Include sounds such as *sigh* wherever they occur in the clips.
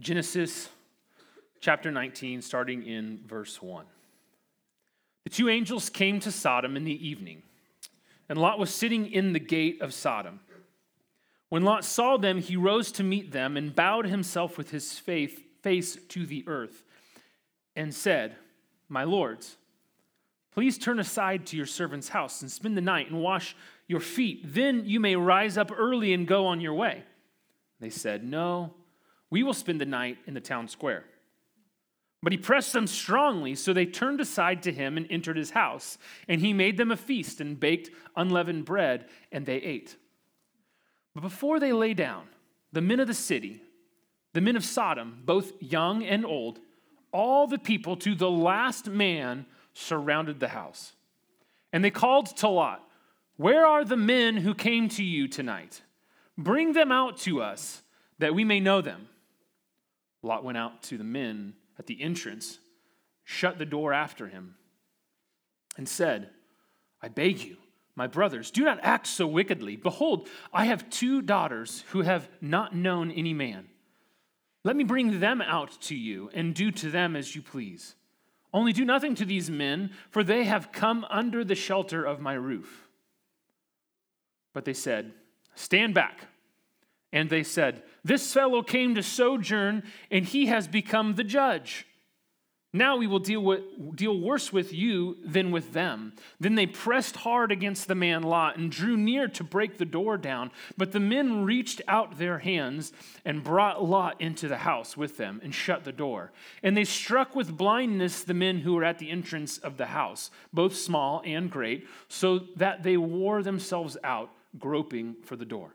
Genesis chapter 19, starting in verse 1. The two angels came to Sodom in the evening, and Lot was sitting in the gate of Sodom. When Lot saw them, he rose to meet them and bowed himself with his face, face to the earth and said, My lords, please turn aside to your servant's house and spend the night and wash your feet. Then you may rise up early and go on your way. They said, No, we will spend the night in the town square. But he pressed them strongly, so they turned aside to him and entered his house. And he made them a feast and baked unleavened bread, and they ate. But before they lay down, the men of the city, the men of Sodom, both young and old, all the people to the last man surrounded the house. And they called to Lot, Where are the men who came to you tonight? Bring them out to us, that we may know them. Lot went out to the men at the entrance, shut the door after him, and said, I beg you, my brothers, do not act so wickedly. Behold, I have two daughters who have not known any man. Let me bring them out to you and do to them as you please. Only do nothing to these men, for they have come under the shelter of my roof. But they said, Stand back. And they said, This fellow came to sojourn, and he has become the judge. Now we will deal, with, deal worse with you than with them. Then they pressed hard against the man Lot and drew near to break the door down. But the men reached out their hands and brought Lot into the house with them and shut the door. And they struck with blindness the men who were at the entrance of the house, both small and great, so that they wore themselves out, groping for the door.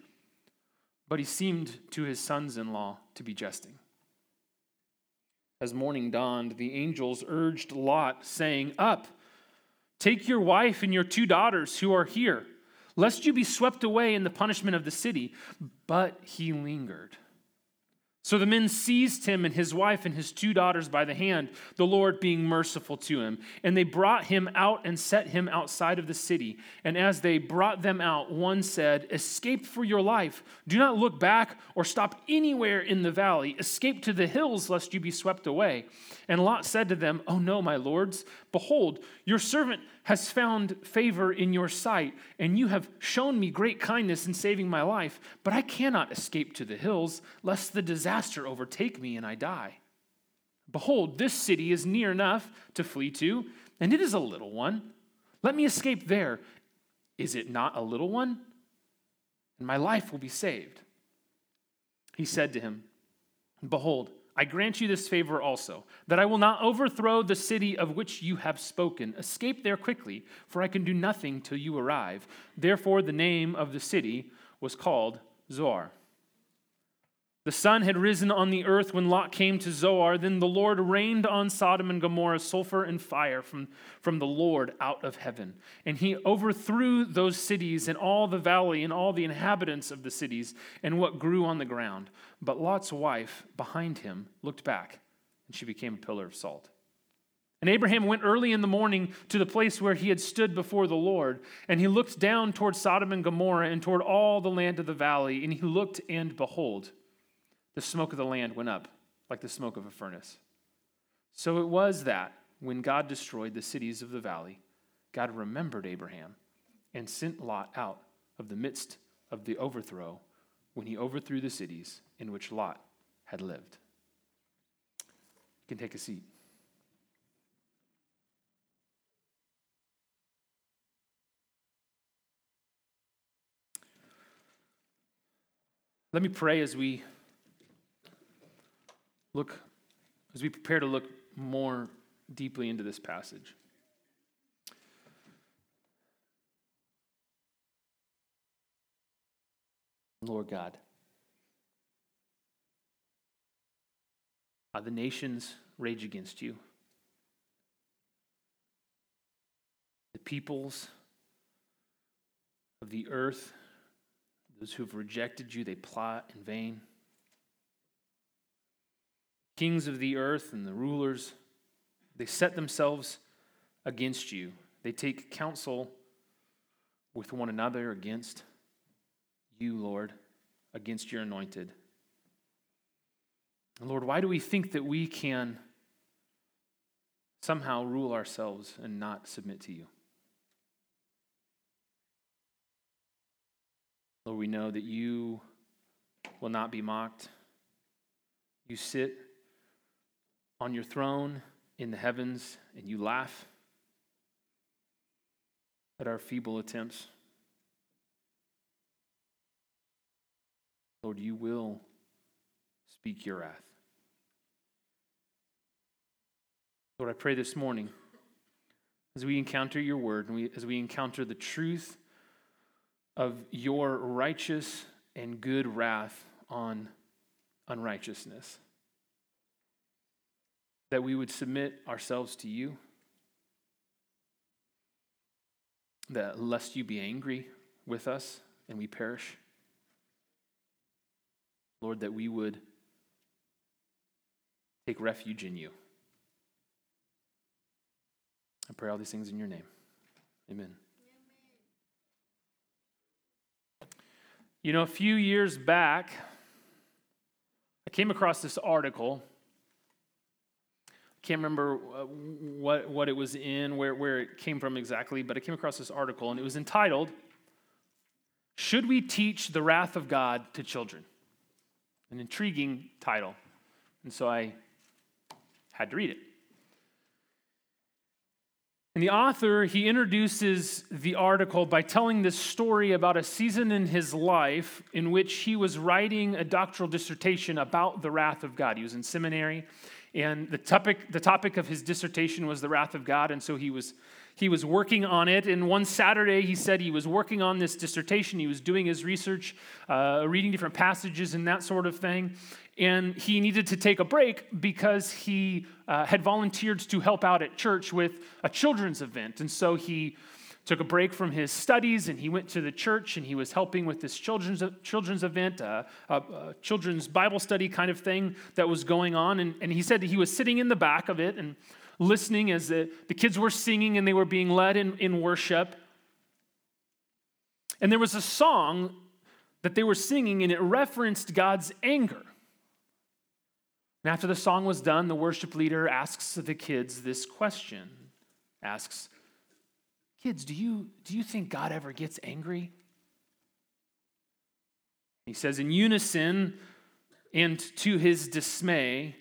But he seemed to his sons in law to be jesting. As morning dawned, the angels urged Lot, saying, Up, take your wife and your two daughters who are here, lest you be swept away in the punishment of the city. But he lingered. So the men seized him and his wife and his two daughters by the hand, the Lord being merciful to him. And they brought him out and set him outside of the city. And as they brought them out, one said, Escape for your life. Do not look back or stop anywhere in the valley. Escape to the hills, lest you be swept away. And Lot said to them, Oh no, my lords, behold, your servant has found favor in your sight, and you have shown me great kindness in saving my life. But I cannot escape to the hills, lest the disaster overtake me and I die. Behold, this city is near enough to flee to, and it is a little one. Let me escape there. Is it not a little one? And my life will be saved. He said to him, Behold, I grant you this favor also, that I will not overthrow the city of which you have spoken. Escape there quickly, for I can do nothing till you arrive. Therefore, the name of the city was called Zoar. The sun had risen on the earth when Lot came to Zoar. Then the Lord rained on Sodom and Gomorrah sulfur and fire from, from the Lord out of heaven. And he overthrew those cities and all the valley and all the inhabitants of the cities and what grew on the ground. But Lot's wife behind him looked back, and she became a pillar of salt. And Abraham went early in the morning to the place where he had stood before the Lord, and he looked down toward Sodom and Gomorrah and toward all the land of the valley, and he looked, and behold, the smoke of the land went up like the smoke of a furnace. So it was that when God destroyed the cities of the valley, God remembered Abraham and sent Lot out of the midst of the overthrow when he overthrew the cities in which Lot had lived. You can take a seat. Let me pray as we look, as we prepare to look more deeply into this passage. Lord God, the nations rage against you. The peoples of the earth, those who have rejected you, they plot in vain. Kings of the earth and the rulers, they set themselves against you. They take counsel with one another against you, Lord, against your anointed. And Lord, why do we think that we can somehow rule ourselves and not submit to you? Lord, we know that you will not be mocked. You sit on your throne in the heavens and you laugh at our feeble attempts. Lord, you will speak your wrath. Lord, I pray this morning as we encounter your word and we, as we encounter the truth of your righteous and good wrath on unrighteousness, that we would submit ourselves to you, that lest you be angry with us and we perish. Lord, that we would take refuge in you. I pray all these things in your name. Amen. You know, a few years back, I came across this article. Can't remember uh, what, what it was in, where, where it came from exactly, but I came across this article and it was entitled, Should We Teach the Wrath of God to Children? An intriguing title. And so I had to read it. And the author, he introduces the article by telling this story about a season in his life in which he was writing a doctoral dissertation about the wrath of God. He was in seminary, and the topic, the topic of his dissertation was the wrath of God, and so he was, he was working on it. And one Saturday, he said he was working on this dissertation. He was doing his research, uh, reading different passages and that sort of thing and he needed to take a break because he uh, had volunteered to help out at church with a children's event. And so he took a break from his studies and he went to the church and he was helping with this children's, children's event, uh, a, a, children's Bible study kind of thing that was going on. And, and he said that he was sitting in the back of it and listening as the, the kids were singing and they were being led in, in worship. And there was a song that they were singing and it referenced God's anger. And after the song was done, the worship leader asks the kids this question asks, Kids, do you, do you think God ever gets angry? He says, in unison and to his dismay,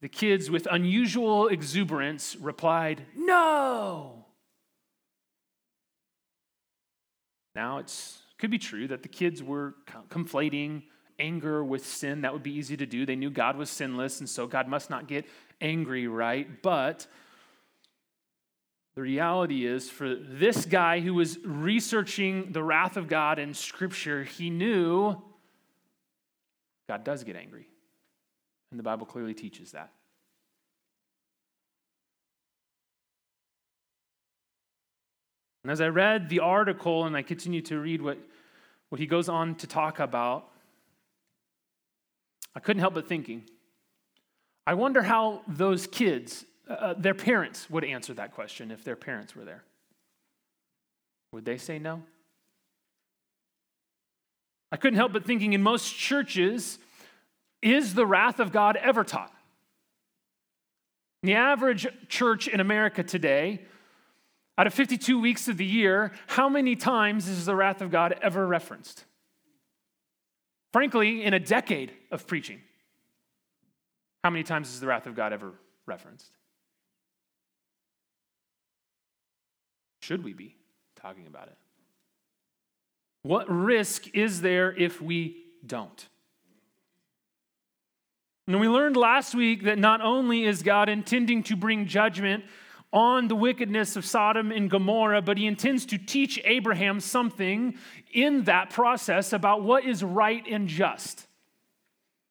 the kids, with unusual exuberance, replied, No! Now, it could be true that the kids were conflating anger with sin. That would be easy to do. They knew God was sinless, and so God must not get angry, right? But the reality is, for this guy who was researching the wrath of God in Scripture, he knew God does get angry. And the Bible clearly teaches that. And as I read the article and I continue to read what, what he goes on to talk about, I couldn't help but thinking, I wonder how those kids, uh, their parents, would answer that question if their parents were there. Would they say no? I couldn't help but thinking in most churches, is the wrath of God ever taught? In the average church in America today, out of 52 weeks of the year, how many times is the wrath of God ever referenced? Frankly, in a decade of preaching, how many times is the wrath of God ever referenced? Should we be talking about it? What risk is there if we don't? And we learned last week that not only is God intending to bring judgment on the wickedness of Sodom and Gomorrah, but he intends to teach Abraham something in that process about what is right and just.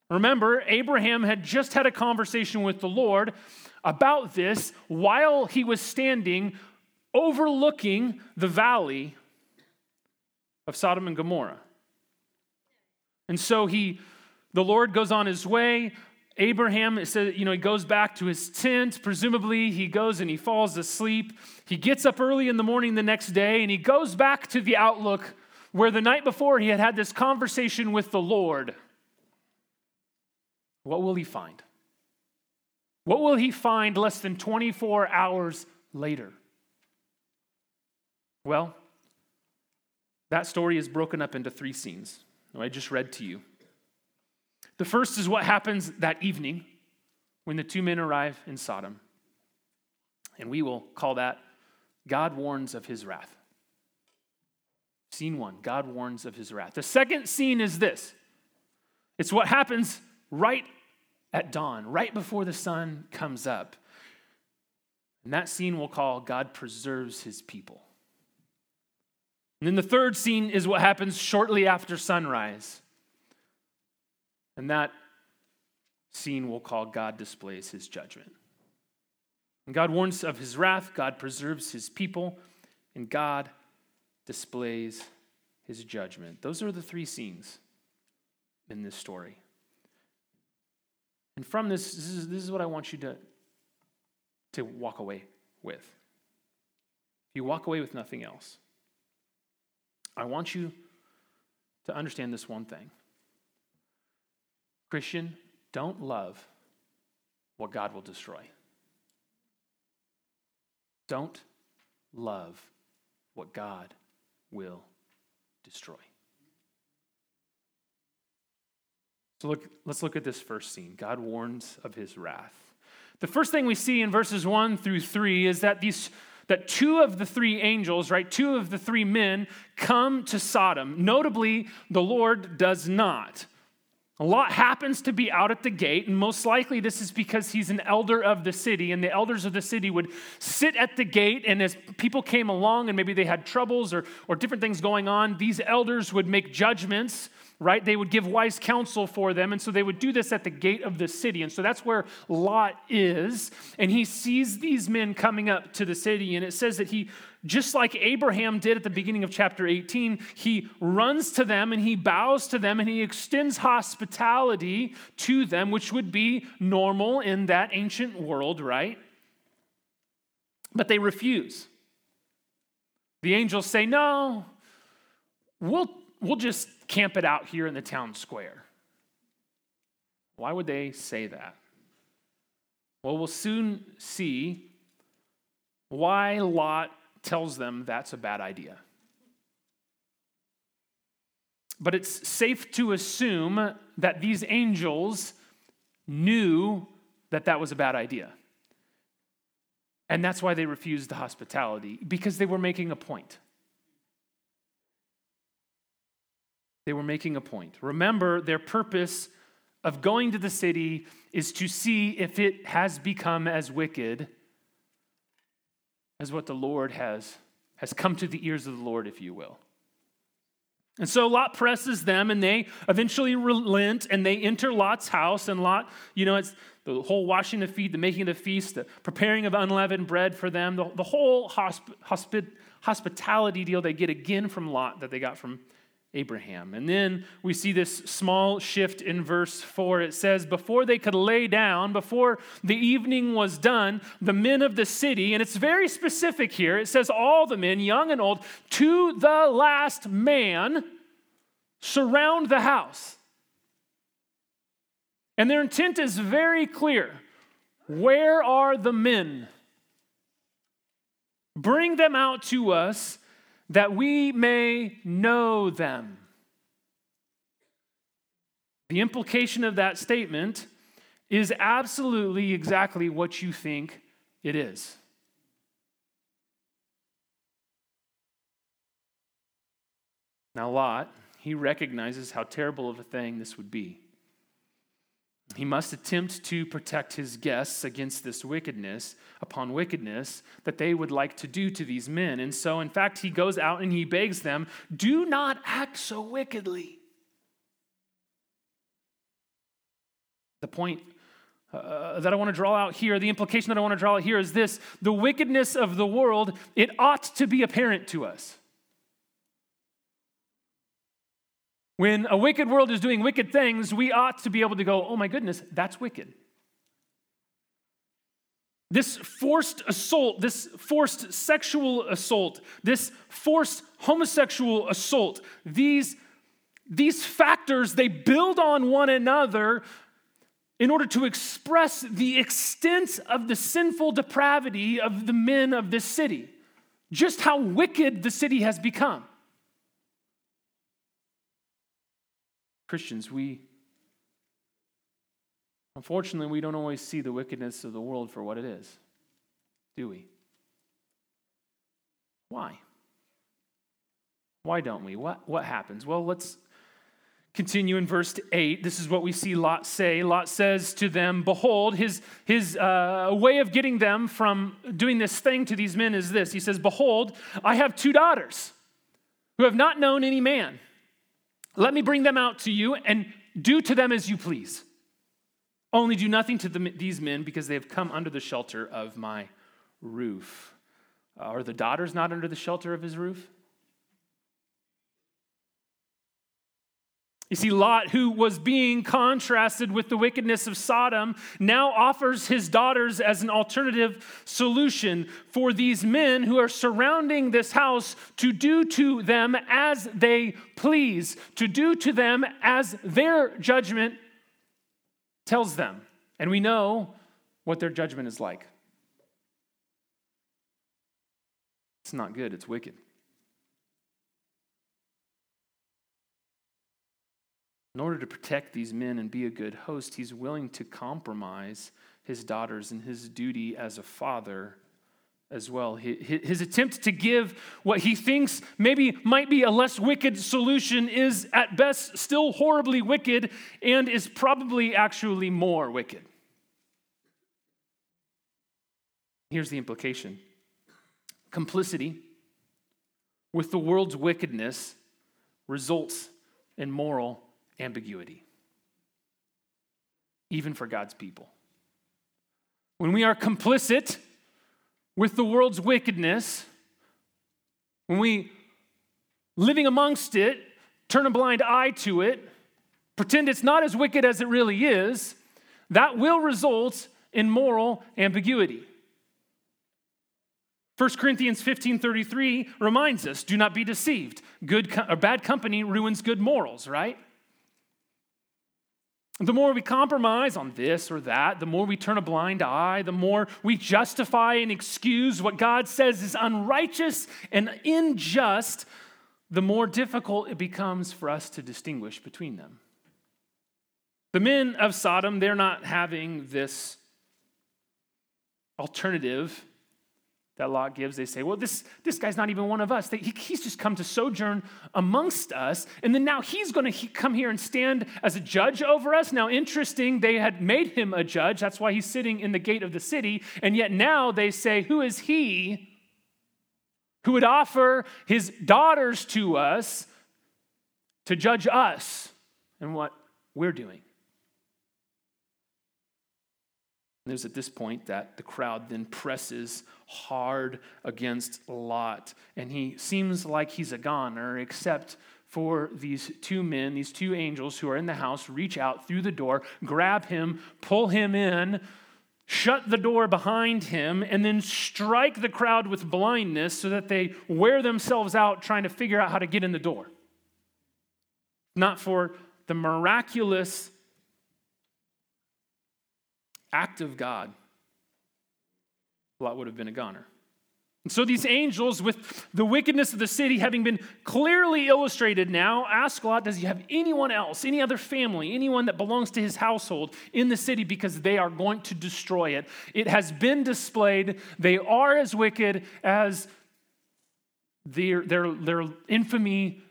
Remember, Abraham had just had a conversation with the Lord about this while he was standing overlooking the valley of Sodom and Gomorrah. And so he the Lord goes on his way. Abraham, it says, you know, he goes back to his tent. Presumably, he goes and he falls asleep. He gets up early in the morning the next day and he goes back to the outlook where the night before he had had this conversation with the Lord. What will he find? What will he find less than 24 hours later? Well, that story is broken up into three scenes. I just read to you. The first is what happens that evening when the two men arrive in Sodom. And we will call that God warns of his wrath. Scene one God warns of his wrath. The second scene is this it's what happens right at dawn, right before the sun comes up. And that scene we'll call God preserves his people. And then the third scene is what happens shortly after sunrise. And that scene we'll call God displays his judgment. And God warns of his wrath, God preserves his people, and God displays his judgment. Those are the three scenes in this story. And from this, this is, this is what I want you to, to walk away with. You walk away with nothing else, I want you to understand this one thing Christian, don't love what God will destroy. Don't love what God will destroy. So look, let's look at this first scene. God warns of his wrath. The first thing we see in verses 1 through 3 is that these that two of the three angels, right, two of the three men come to Sodom. Notably, the Lord does not. A lot happens to be out at the gate, and most likely this is because he's an elder of the city, and the elders of the city would sit at the gate, and as people came along and maybe they had troubles or, or different things going on, these elders would make judgments, right? They would give wise counsel for them, and so they would do this at the gate of the city. And so that's where Lot is, and he sees these men coming up to the city, and it says that he just like Abraham did at the beginning of chapter 18, he runs to them and he bows to them and he extends hospitality to them, which would be normal in that ancient world, right? But they refuse. The angels say, No, we'll, we'll just camp it out here in the town square. Why would they say that? Well, we'll soon see why Lot tells them that's a bad idea. But it's safe to assume that these angels knew that that was a bad idea. And that's why they refused the hospitality, because they were making a point. They were making a point. Remember, their purpose of going to the city is to see if it has become as wicked as what the Lord has, has come to the ears of the Lord, if you will. And so Lot presses them, and they eventually relent, and they enter Lot's house. And Lot, you know, it's the whole washing the feet, the making of the feast, the preparing of unleavened bread for them, the, the whole hosp- hospi- hospitality deal they get again from Lot that they got from Abraham. And then we see this small shift in verse 4. It says, Before they could lay down, before the evening was done, the men of the city, and it's very specific here, it says, All the men, young and old, to the last man, surround the house. And their intent is very clear. Where are the men? Bring them out to us that we may know them. The implication of that statement is absolutely exactly what you think it is. Now, Lot, he recognizes how terrible of a thing this would be. He must attempt to protect his guests against this wickedness upon wickedness that they would like to do to these men. And so, in fact, he goes out and he begs them, Do not act so wickedly. The point uh, that I want to draw out here, the implication that I want to draw out here is this the wickedness of the world, it ought to be apparent to us. When a wicked world is doing wicked things, we ought to be able to go, oh my goodness, that's wicked. This forced assault, this forced sexual assault, this forced homosexual assault, these, these factors, they build on one another in order to express the extent of the sinful depravity of the men of this city, just how wicked the city has become. Christians, we unfortunately we don't always see the wickedness of the world for what it is, do we? Why? Why don't we? What, what happens? Well, let's continue in verse 8. This is what we see Lot say. Lot says to them, Behold, his, his uh, way of getting them from doing this thing to these men is this. He says, Behold, I have two daughters who have not known any man. Let me bring them out to you and do to them as you please. Only do nothing to the, these men because they have come under the shelter of my roof. Are the daughters not under the shelter of his roof? You see, Lot, who was being contrasted with the wickedness of Sodom, now offers his daughters as an alternative solution for these men who are surrounding this house to do to them as they please, to do to them as their judgment tells them. And we know what their judgment is like. It's not good, it's wicked. In order to protect these men and be a good host, he's willing to compromise his daughters and his duty as a father as well. His attempt to give what he thinks maybe might be a less wicked solution is at best still horribly wicked and is probably actually more wicked. Here's the implication complicity with the world's wickedness results in moral ambiguity, even for God's people. When we are complicit with the world's wickedness, when we, living amongst it, turn a blind eye to it, pretend it's not as wicked as it really is, that will result in moral ambiguity. 1 Corinthians 15:33 reminds us, do not be deceived. Good or bad company ruins good morals, right? The more we compromise on this or that, the more we turn a blind eye, the more we justify and excuse what God says is unrighteous and unjust, the more difficult it becomes for us to distinguish between them. The men of Sodom, they're not having this alternative that Lot gives, they say, well, this, this guy's not even one of us. He, he's just come to sojourn amongst us. And then now he's going to he, come here and stand as a judge over us. Now, interesting, they had made him a judge. That's why he's sitting in the gate of the city. And yet now they say, who is he who would offer his daughters to us to judge us and what we're doing? And it was at this point that the crowd then presses hard against Lot. And he seems like he's a goner, except for these two men, these two angels who are in the house, reach out through the door, grab him, pull him in, shut the door behind him, and then strike the crowd with blindness so that they wear themselves out trying to figure out how to get in the door. Not for the miraculous act of God, Lot would have been a goner. And so these angels, with the wickedness of the city having been clearly illustrated now, ask Lot, does he have anyone else, any other family, anyone that belongs to his household in the city because they are going to destroy it? It has been displayed. They are as wicked as their, their, their infamy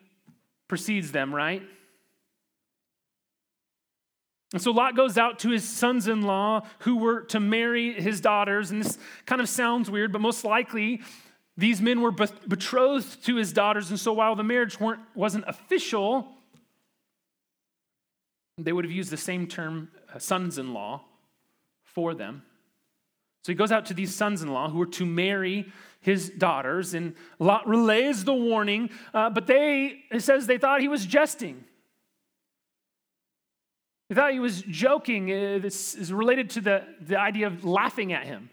precedes them, right? And so Lot goes out to his sons in law who were to marry his daughters. And this kind of sounds weird, but most likely these men were betrothed to his daughters. And so while the marriage wasn't official, they would have used the same term, uh, sons in law, for them. So he goes out to these sons in law who are to marry his daughters, and Lot relays the warning, uh, but they, it says they thought he was jesting. They thought he was joking. Uh, this is related to the, the idea of laughing at him.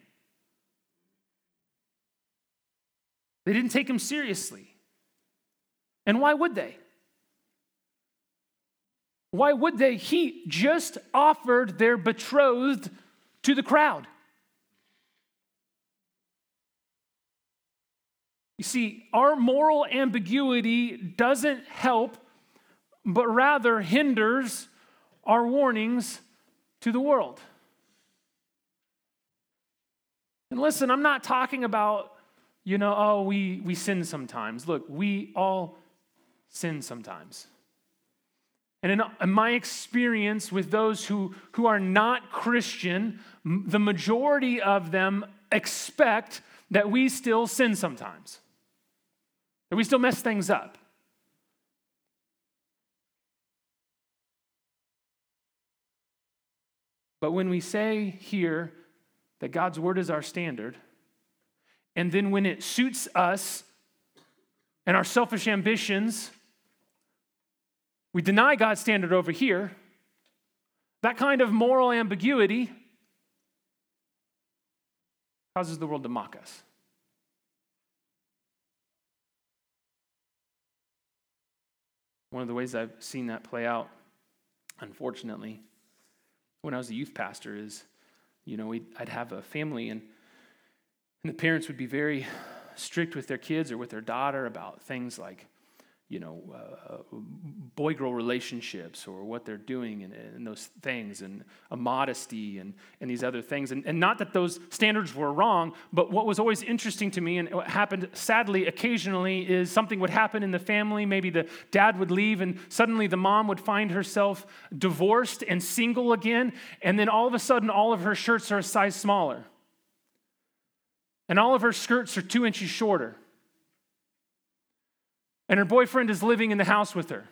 They didn't take him seriously. And why would they? Why would they? He just offered their betrothed to the crowd. You see, our moral ambiguity doesn't help, but rather hinders our warnings to the world. And listen, I'm not talking about, you know, oh, we, we sin sometimes. Look, we all sin sometimes. And in, in, my experience with those who, who are not Christian, the majority of them expect that we still sin sometimes, that we still mess things up. But when we say here that God's word is our standard, and then when it suits us and our selfish ambitions, we deny God's standard over here. That kind of moral ambiguity causes the world to mock us. One of the ways I've seen that play out, unfortunately, when I was a youth pastor, is you know, I'd have a family and, and the parents would be very strict with their kids or with their daughter about things like you know, uh, boy girl relationships or what they're doing and, and, those things and a modesty and, and these other things. And, and not that those standards were wrong, but what was always interesting to me and what happened sadly occasionally is something would happen in the family. Maybe the dad would leave and suddenly the mom would find herself divorced and single again. And then all of a sudden, all of her shirts are a size smaller. And all of her skirts are two inches shorter and her boyfriend is living in the house with her.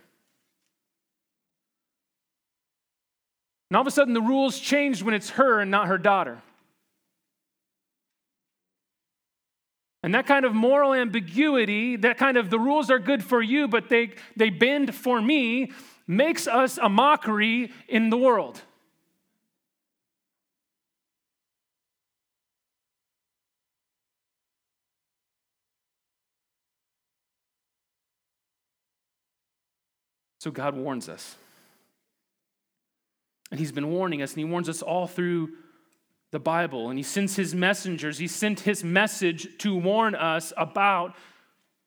And all of a sudden, the rules changed when it's her and not her daughter. And that kind of moral ambiguity, that kind of the rules are good for you, but they, they bend for me, makes us a mockery in the world. So God warns us. And He's been warning us, and He warns us all through the Bible. And He sends His messengers, He sent His message to warn us about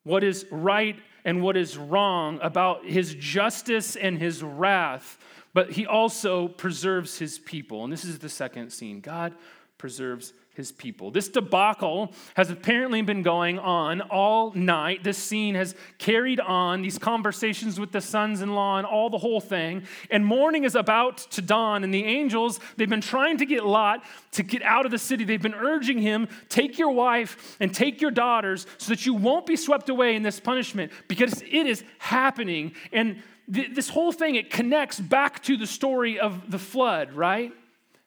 what is right and what is wrong, about His justice and His wrath. But He also preserves His people. And this is the second scene God preserves his people. This debacle has apparently been going on all night. This scene has carried on, these conversations with the sons in law and all the whole thing. And morning is about to dawn, and the angels, they've been trying to get Lot to get out of the city. They've been urging him, take your wife and take your daughters so that you won't be swept away in this punishment because it is happening. And th- this whole thing, it connects back to the story of the flood, right?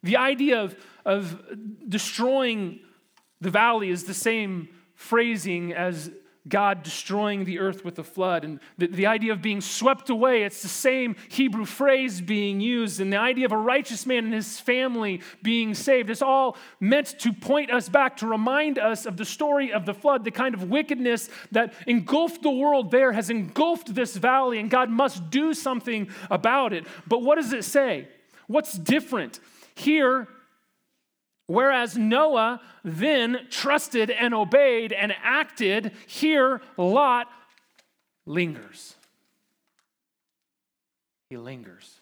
The idea of of destroying the valley is the same phrasing as God destroying the earth with a flood. And the, the idea of being swept away, it's the same Hebrew phrase being used. And the idea of a righteous man and his family being saved. It's all meant to point us back, to remind us of the story of the flood, the kind of wickedness that engulfed the world there has engulfed this valley, and God must do something about it. But what does it say? What's different? Here, Whereas Noah then trusted and obeyed and acted, here Lot lingers. He lingers.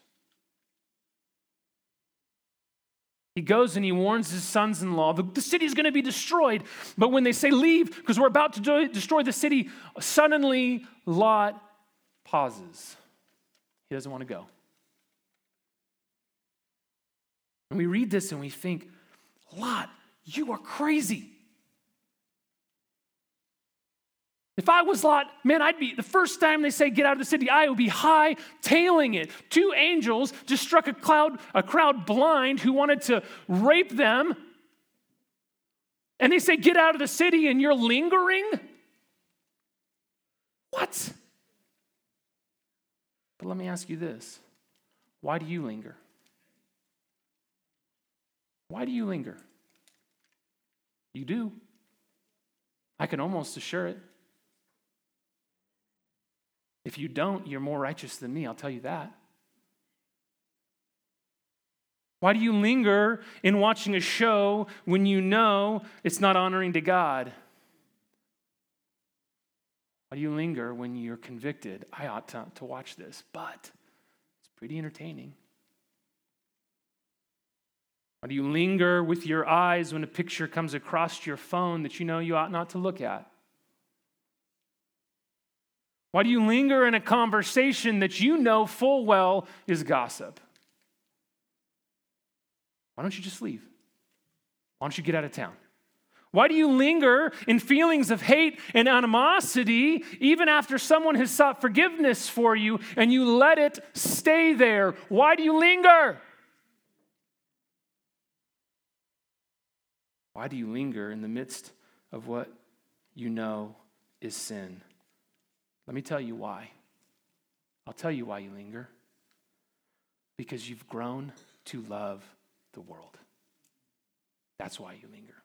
He goes and he warns his sons in law the, the city is going to be destroyed. But when they say leave, because we're about to do, destroy the city, suddenly Lot pauses. He doesn't want to go. And we read this and we think, Lot, you are crazy. If I was Lot, man, I'd be, the first time they say get out of the city, I would be high tailing it. Two angels just struck a, cloud, a crowd blind who wanted to rape them. And they say get out of the city and you're lingering? What? But let me ask you this why do you linger? Why do you linger? You do. I can almost assure it. If you don't, you're more righteous than me, I'll tell you that. Why do you linger in watching a show when you know it's not honoring to God? Why do you linger when you're convicted? I ought to, to watch this, but it's pretty entertaining. Why do you linger with your eyes when a picture comes across your phone that you know you ought not to look at? Why do you linger in a conversation that you know full well is gossip? Why don't you just leave? Why don't you get out of town? Why do you linger in feelings of hate and animosity even after someone has sought forgiveness for you and you let it stay there? Why do you linger? Why do you linger in the midst of what you know is sin? Let me tell you why. I'll tell you why you linger. Because you've grown to love the world. That's why you linger.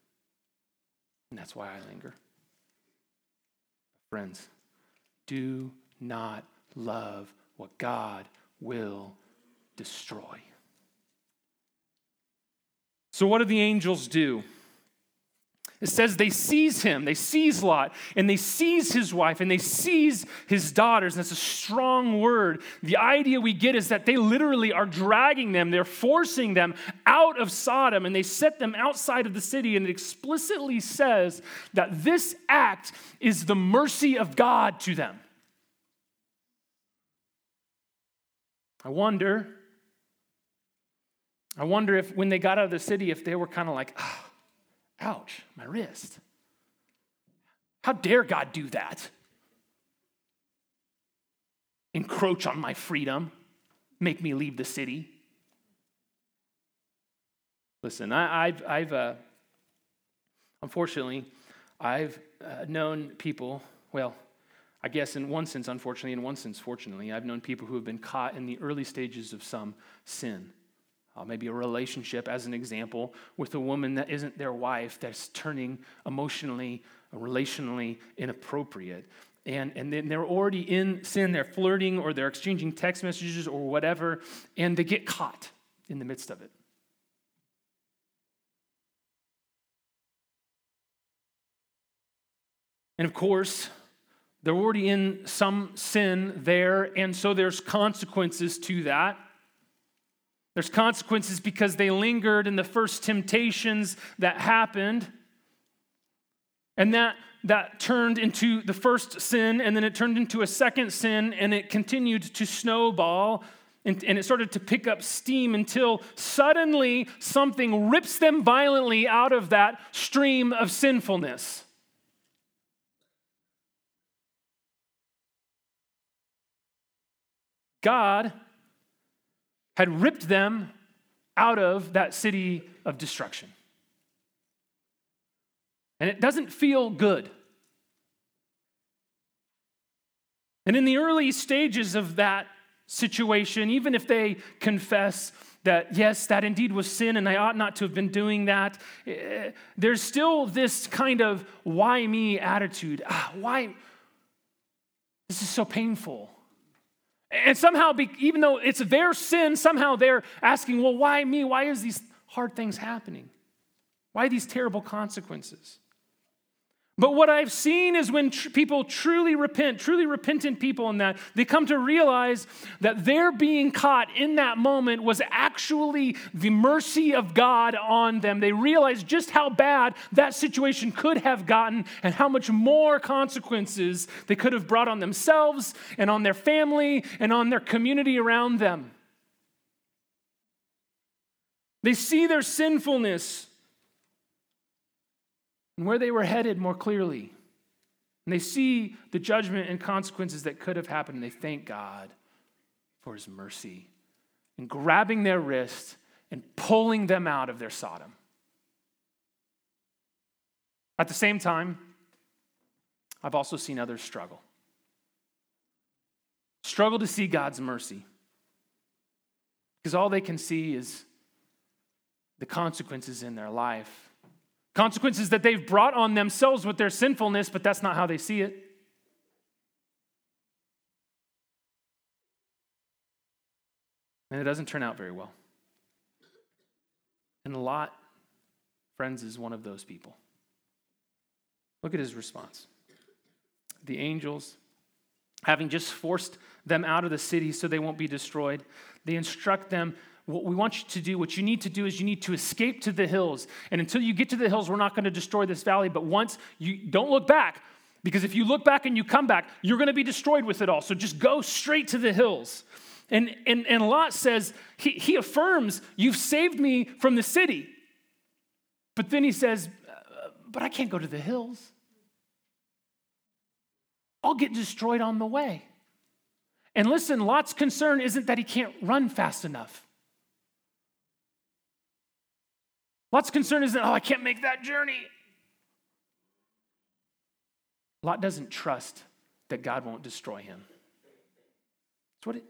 And that's why I linger. Friends, do not love what God will destroy. So, what do the angels do? It says they seize him, they seize Lot, and they seize his wife, and they seize his daughters. And that's a strong word. The idea we get is that they literally are dragging them, they're forcing them out of Sodom, and they set them outside of the city. And it explicitly says that this act is the mercy of God to them. I wonder, I wonder if when they got out of the city, if they were kind of like, ah, Ouch, my wrist. How dare God do that? Encroach on my freedom, make me leave the city. Listen, I, have I've, uh, unfortunately, I've uh, known people, well, I guess in one sense, unfortunately, in one sense, fortunately, I've known people who have been caught in the early stages of some sin uh, maybe a relationship, as an example, with a woman that isn't their wife, that's turning emotionally, relationally inappropriate. And, and then they're already in sin, they're flirting or they're exchanging text messages or whatever, and they get caught in the midst of it. And of course, they're already in some sin there, and so there's consequences to that. There's consequences because they lingered in the first temptations that happened. And that, that turned into the first sin, and then it turned into a second sin, and it continued to snowball. And, and it started to pick up steam until suddenly something rips them violently out of that stream of sinfulness. God had ripped them out of that city of destruction. And it doesn't feel good. And in the early stages of that situation, even if they confess that, yes, that indeed was sin and I ought not to have been doing that, eh, there's still this kind of why me attitude. Ah, why? This is so painful. And somehow, even though it's their sin, somehow they're asking, well, why me? Why is these hard things happening? Why these terrible consequences? But what I've seen is when tr- people truly repent, truly repentant people in that, they come to realize that their being caught in that moment was actually the mercy of God on them. They realize just how bad that situation could have gotten and how much more consequences they could have brought on themselves and on their family and on their community around them. They see their sinfulness and where they were headed more clearly. And they see the judgment and consequences that could have happened, and they thank God for his mercy and grabbing their wrist and pulling them out of their Sodom. At the same time, I've also seen others struggle. Struggle to see God's mercy. Because all they can see is the consequences in their life. Consequences that they've brought on themselves with their sinfulness, but that's not how they see it. And it doesn't turn out very well. And Lot, friends, is one of those people. Look at his response. The angels, having just forced them out of the city so they won't be destroyed, they instruct them what we want you to do, what you need to do is you need to escape to the hills. And until you get to the hills, we're not going to destroy this valley. But once you don't look back, because if you look back and you come back, you're going to be destroyed with it all. So just go straight to the hills. And, and, and Lot says, he, he affirms, You've saved me from the city. But then he says, uh, But I can't go to the hills. I'll get destroyed on the way. And listen, Lot's concern isn't that he can't run fast enough. Lot's concern isn't, oh, I can't make that journey. Lot doesn't trust that God won't destroy him. That's what it,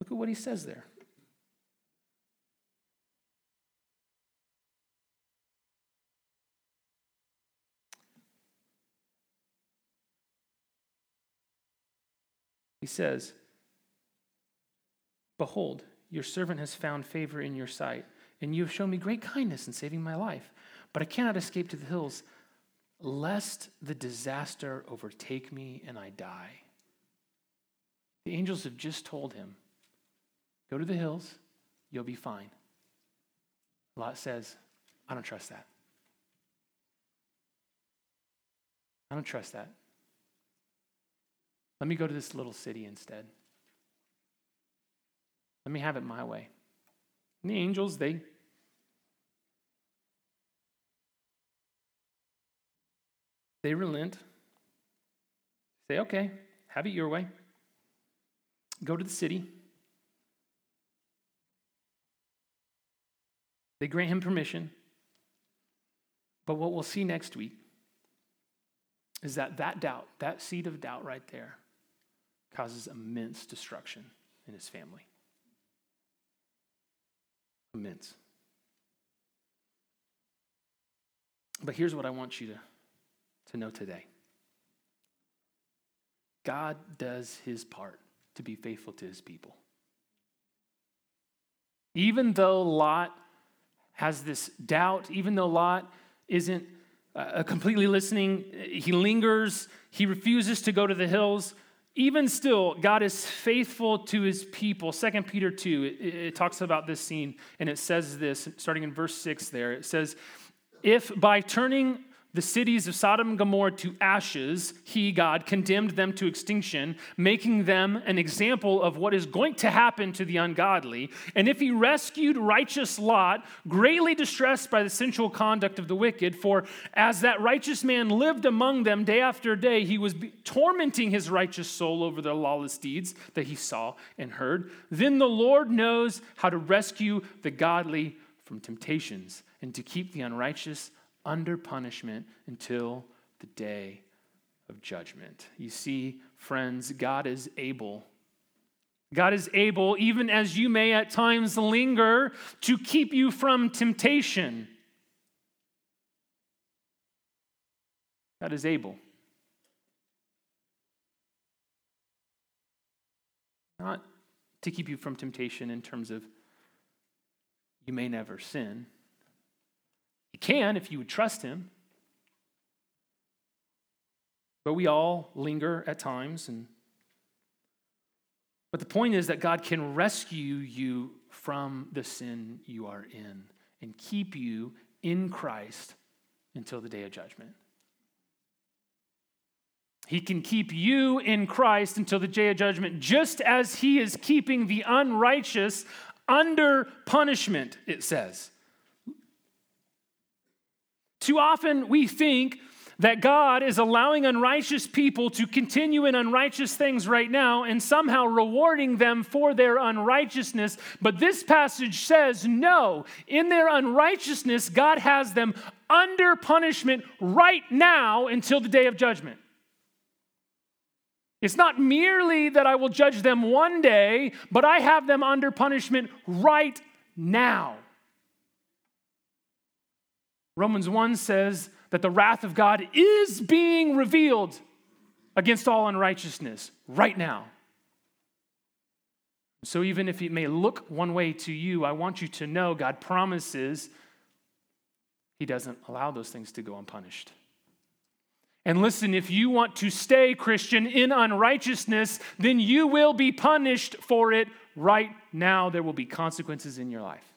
look at what he says there. He says, Behold, your servant has found favor in your sight, and you have shown me great kindness in saving my life. But I cannot escape to the hills, lest the disaster overtake me and I die. The angels have just told him, Go to the hills, you'll be fine. Lot says, I don't trust that. I don't trust that. Let me go to this little city instead. Let me have it my way. And the angels, they they relent. Say, okay, have it your way. Go to the city. They grant him permission. But what we'll see next week is that that doubt, that seed of doubt right there, causes immense destruction in his family. Immense. But here's what I want you to, to know today God does his part to be faithful to his people. Even though Lot has this doubt, even though Lot isn't uh, completely listening, he lingers, he refuses to go to the hills even still, God is faithful to his people. 2 Peter 2, it, it, talks about this scene, and it says this, starting in verse 6 there. It says, If by turning the cities of Sodom and Gomorrah to ashes, he, God, condemned them to extinction, making them an example of what is going to happen to the ungodly. And if he rescued righteous Lot, greatly distressed by the sensual conduct of the wicked, for as that righteous man lived among them day after day, he was tormenting his righteous soul over their lawless deeds that he saw and heard, then the Lord knows how to rescue the godly from temptations and to keep the unrighteous under punishment until the day of judgment. You see, friends, God is able. God is able, even as you may at times linger, to keep you from temptation. God is able. Not to keep you from temptation in terms of you may never sin, he can if you would trust him. But we all linger at times and but the point is that God can rescue you from the sin you are in and keep you in Christ until the day of judgment. He can keep you in Christ until the day of judgment, just as He is keeping the unrighteous under punishment, it says. Too often we think that God is allowing unrighteous people to continue in unrighteous things right now and somehow rewarding them for their unrighteousness. But this passage says, no, in their unrighteousness, God has them under punishment right now until the day of judgment. It's not merely that I will judge them one day, but I have them under punishment right now. Romans 1 says that the wrath of God is being revealed against all unrighteousness right now. So, even if it may look one way to you, I want you to know God promises He doesn't allow those things to go unpunished. And listen, if you want to stay Christian in unrighteousness, then you will be punished for it right now. There will be consequences in your life.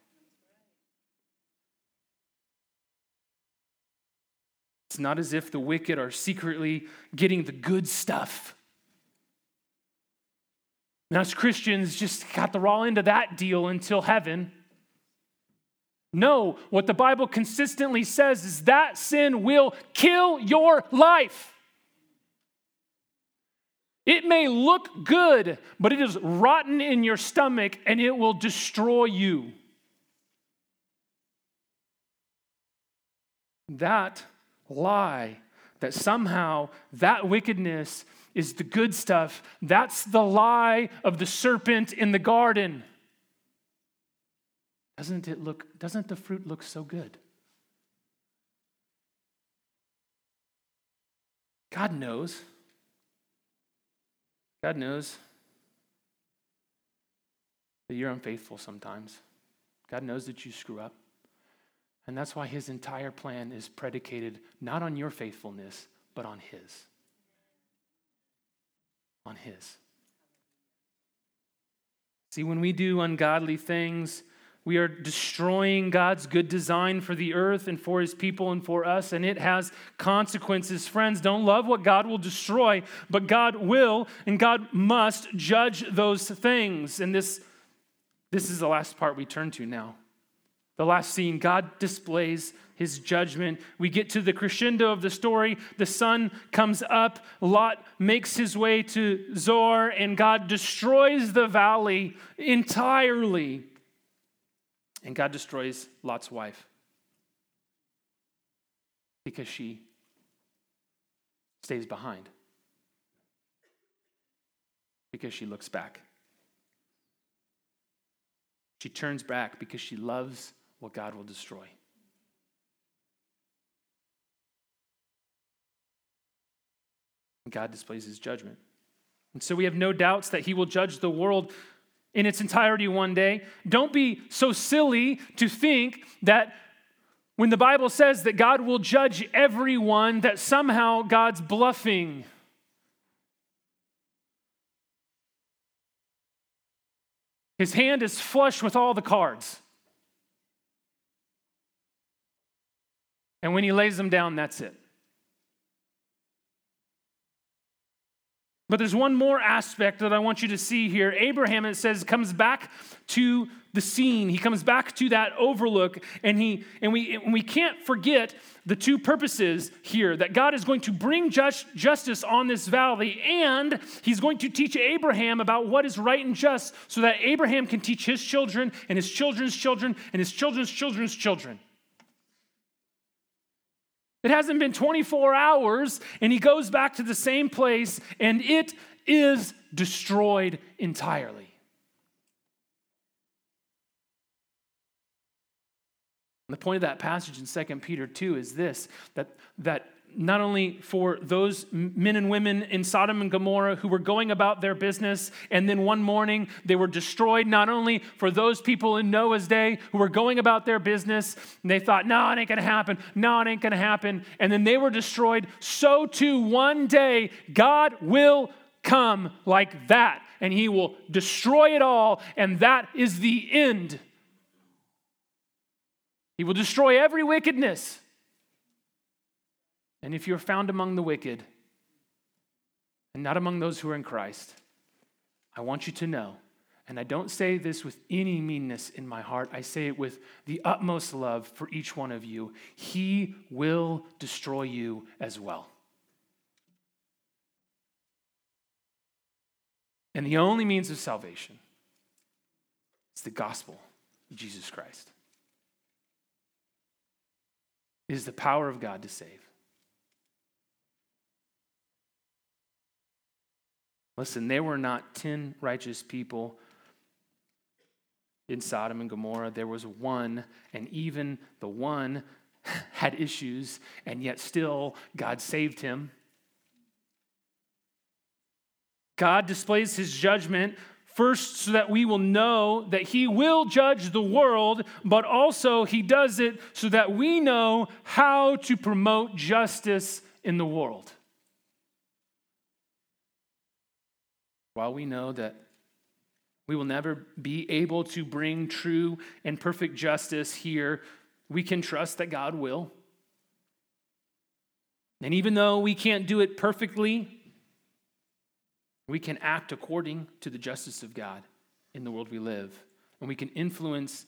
It's not as if the wicked are secretly getting the good stuff. And us Christians just got the raw end of that deal until heaven. No, what the Bible consistently says is that sin will kill your life. It may look good, but it is rotten in your stomach and it will destroy you. That lie that somehow that wickedness is the good stuff. That's the lie of the serpent in the garden. Doesn't it look, doesn't the fruit look so good? God knows. God knows that you're unfaithful sometimes. God knows that you screw up. And that's why his entire plan is predicated not on your faithfulness, but on his. On his. See, when we do ungodly things, we are destroying God's good design for the earth and for his people and for us, and it has consequences. Friends, don't love what God will destroy, but God will and God must judge those things. And this, this is the last part we turn to now. The last scene, God displays his judgment. We get to the crescendo of the story. The sun comes up. Lot makes his way to Zoar, and God destroys the valley entirely. And God destroys Lot's wife because she stays behind, because she looks back. She turns back because she loves what God will destroy. God displays his judgment. And so we have no doubts that he will judge the world in its entirety one day. Don't be so silly to think that when the Bible says that God will judge everyone, that somehow God's bluffing. His hand is flush with all the cards. And when he lays them down, that's it. But there's one more aspect that I want you to see here. Abraham, it says, comes back to the scene. He comes back to that overlook, and he and we and we can't forget the two purposes here that God is going to bring just, justice on this valley, and He's going to teach Abraham about what is right and just, so that Abraham can teach his children and his children's children and his children's children's children. It hasn't been 24 hours, and he goes back to the same place, and it is destroyed entirely. The point of that passage in 2 Peter 2 is this that, that not only for those men and women in Sodom and Gomorrah who were going about their business, and then one morning they were destroyed, not only for those people in Noah's day who were going about their business, and they thought, no, it ain't gonna happen, no, it ain't gonna happen, and then they were destroyed, so too one day God will come like that, and He will destroy it all, and that is the end. He will destroy every wickedness. And if you're found among the wicked and not among those who are in Christ, I want you to know and I don't say this with any meanness in my heart, I say it with the utmost love for each one of you. He will destroy you as well. And the only means of salvation is the gospel of Jesus Christ. It is the power of God to save. Listen, there were not 10 righteous people in Sodom and Gomorrah. There was one, and even the one *laughs* had issues, and yet still God saved him. God displays his judgment first so that we will know that he will judge the world, but also he does it so that we know how to promote justice in the world. While we know that we will never be able to bring true and perfect justice here, we can trust that God will. And even though we can't do it perfectly, we can act according to the justice of God in the world we live. And we can influence,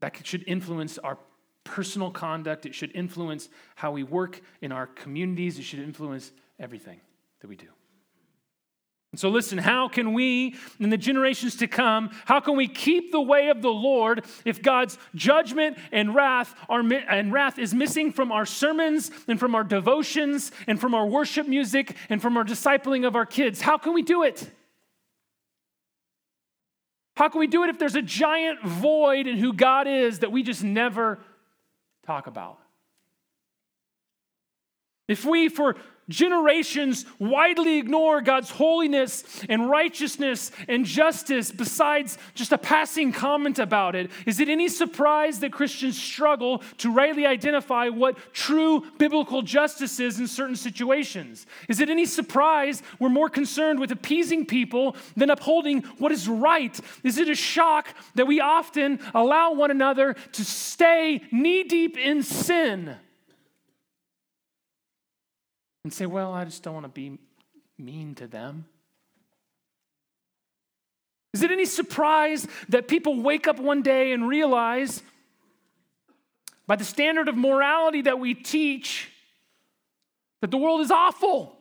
that should influence our personal conduct. It should influence how we work in our communities. It should influence everything that we do. So, listen, how can we, in the generations to come, how can we keep the way of the Lord if God's judgment and wrath, are, and wrath is missing from our sermons and from our devotions and from our worship music and from our discipling of our kids? How can we do it? How can we do it if there's a giant void in who God is that we just never talk about? If we, for generations widely ignore God's holiness and righteousness and justice besides just a passing comment about it, is it any surprise that Christians struggle to rightly identify what true biblical justice is in certain situations? Is it any surprise we're more concerned with appeasing people than upholding what is right? Is it a shock that we often allow one another to stay knee deep in sin? And say, well, I just don't want to be mean to them? Is it any surprise that people wake up one day and realize, by the standard of morality that we teach, that the world is awful?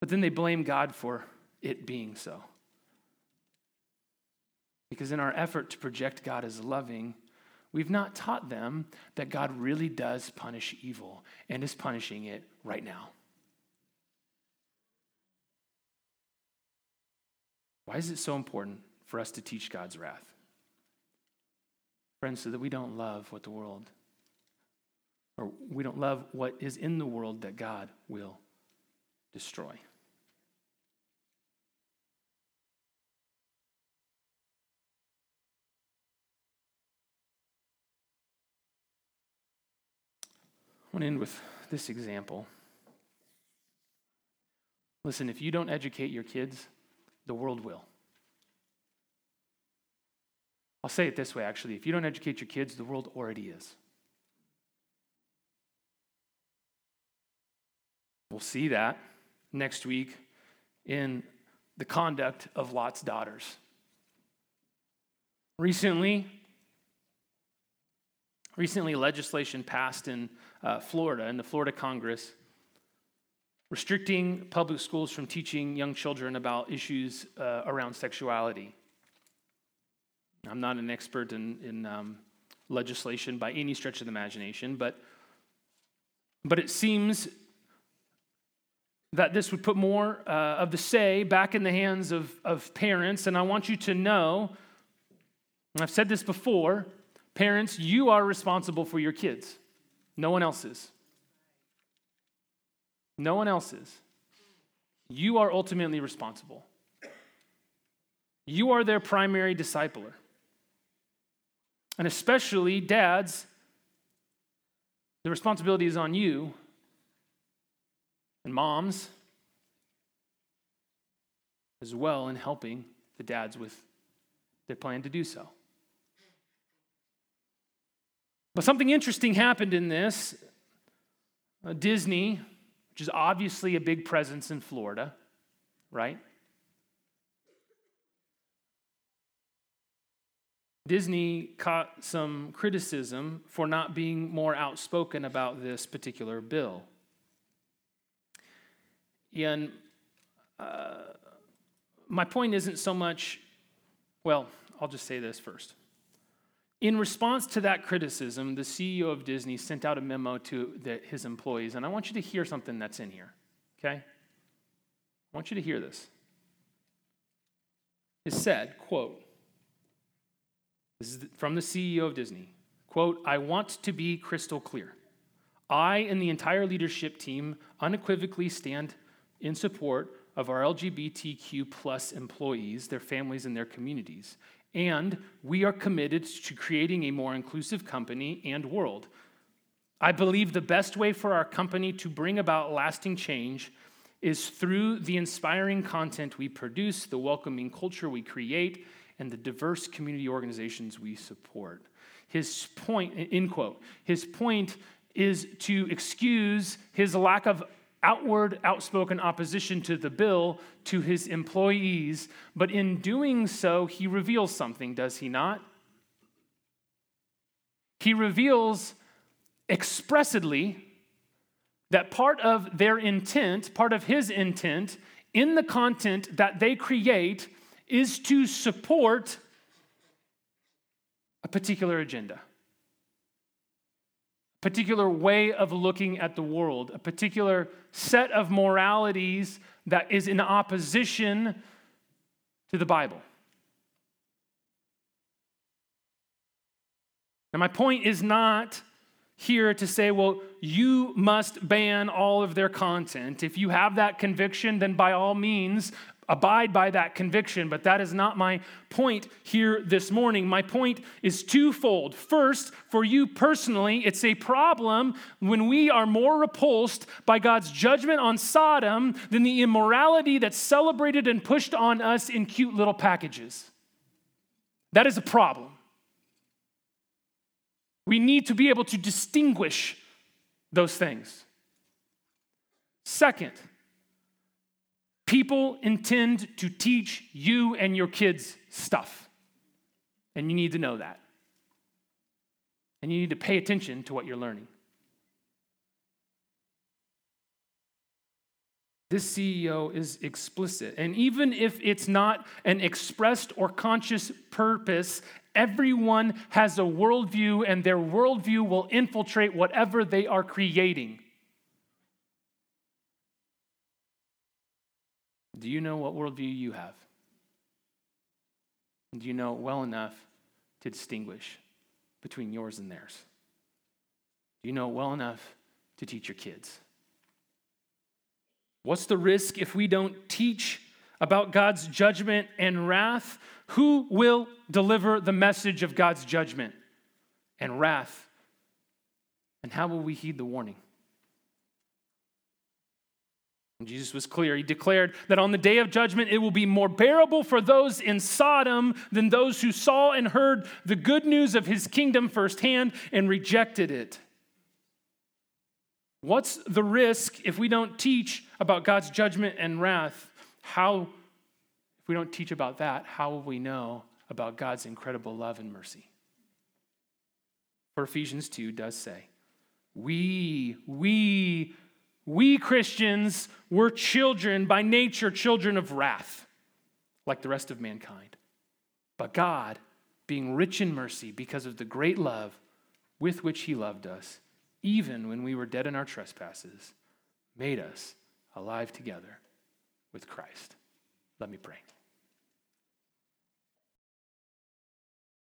But then they blame God for it being so. Because in our effort to project God as loving, We've not taught them that God really does punish evil and is punishing it right now. Why is it so important for us to teach God's wrath? Friends, so that we don't love what the world, or we don't love what is in the world that God will destroy. Want to end with this example. Listen, if you don't educate your kids, the world will. I'll say it this way actually. If you don't educate your kids, the world already is. We'll see that next week in the conduct of Lot's daughters. Recently, recently legislation passed in uh, Florida, and the Florida Congress, restricting public schools from teaching young children about issues uh, around sexuality. I'm not an expert in, in um, legislation by any stretch of the imagination, but, but it seems that this would put more uh, of the say back in the hands of, of parents. And I want you to know, I've said this before, parents, you are responsible for your kids. No one else's. No one else's. You are ultimately responsible. You are their primary discipler. And especially dads, the responsibility is on you. And moms as well in helping the dads with their plan to do so. But something interesting happened in this. Uh, Disney, which is obviously a big presence in Florida, right? Disney caught some criticism for not being more outspoken about this particular bill. And uh, my point isn't so much, well, I'll just say this first. In response to that criticism, the CEO of Disney sent out a memo to the, his employees, and I want you to hear something that's in here, okay? I want you to hear this. It said, quote, this is from the CEO of Disney, quote, I want to be crystal clear. I and the entire leadership team unequivocally stand in support of our LGBTQ plus employees, their families, and their communities. And we are committed to creating a more inclusive company and world. I believe the best way for our company to bring about lasting change is through the inspiring content we produce, the welcoming culture we create, and the diverse community organizations we support. His point, in quote, his point is to excuse his lack of outward, outspoken opposition to the bill to his employees, but in doing so, he reveals something, does he not? He reveals expressly that part of their intent, part of his intent in the content that they create is to support a particular agenda, particular way of looking at the world, a particular set of moralities that is in opposition to the Bible. Now, my point is not here to say, well, you must ban all of their content. If you have that conviction, then by all means, abide by that conviction, but that is not my point here this morning. My point is twofold. First, for you personally, it's a problem when we are more repulsed by God's judgment on Sodom than the immorality that's celebrated and pushed on us in cute little packages. That is a problem. We need to be able to distinguish those things. Second, people intend to teach you and your kids stuff. And you need to know that. And you need to pay attention to what you're learning. This CEO is explicit. And even if it's not an expressed or conscious purpose, everyone has a worldview, and their worldview will infiltrate whatever they are creating. Do you know what worldview you have? Do you know well enough to distinguish between yours and theirs? Do you know well enough to teach your kids? What's the risk if we don't teach about God's judgment and wrath? Who will deliver the message of God's judgment and wrath? And how will we heed the warning? And Jesus was clear. He declared that on the day of judgment, it will be more bearable for those in Sodom than those who saw and heard the good news of his kingdom firsthand and rejected it. What's the risk if we don't teach about God's judgment and wrath? How, if we don't teach about that, how will we know about God's incredible love and mercy? For Ephesians 2 does say, We, we we Christians were children, by nature, children of wrath, like the rest of mankind. But God, being rich in mercy because of the great love with which He loved us, even when we were dead in our trespasses, made us alive together with Christ. Let me pray.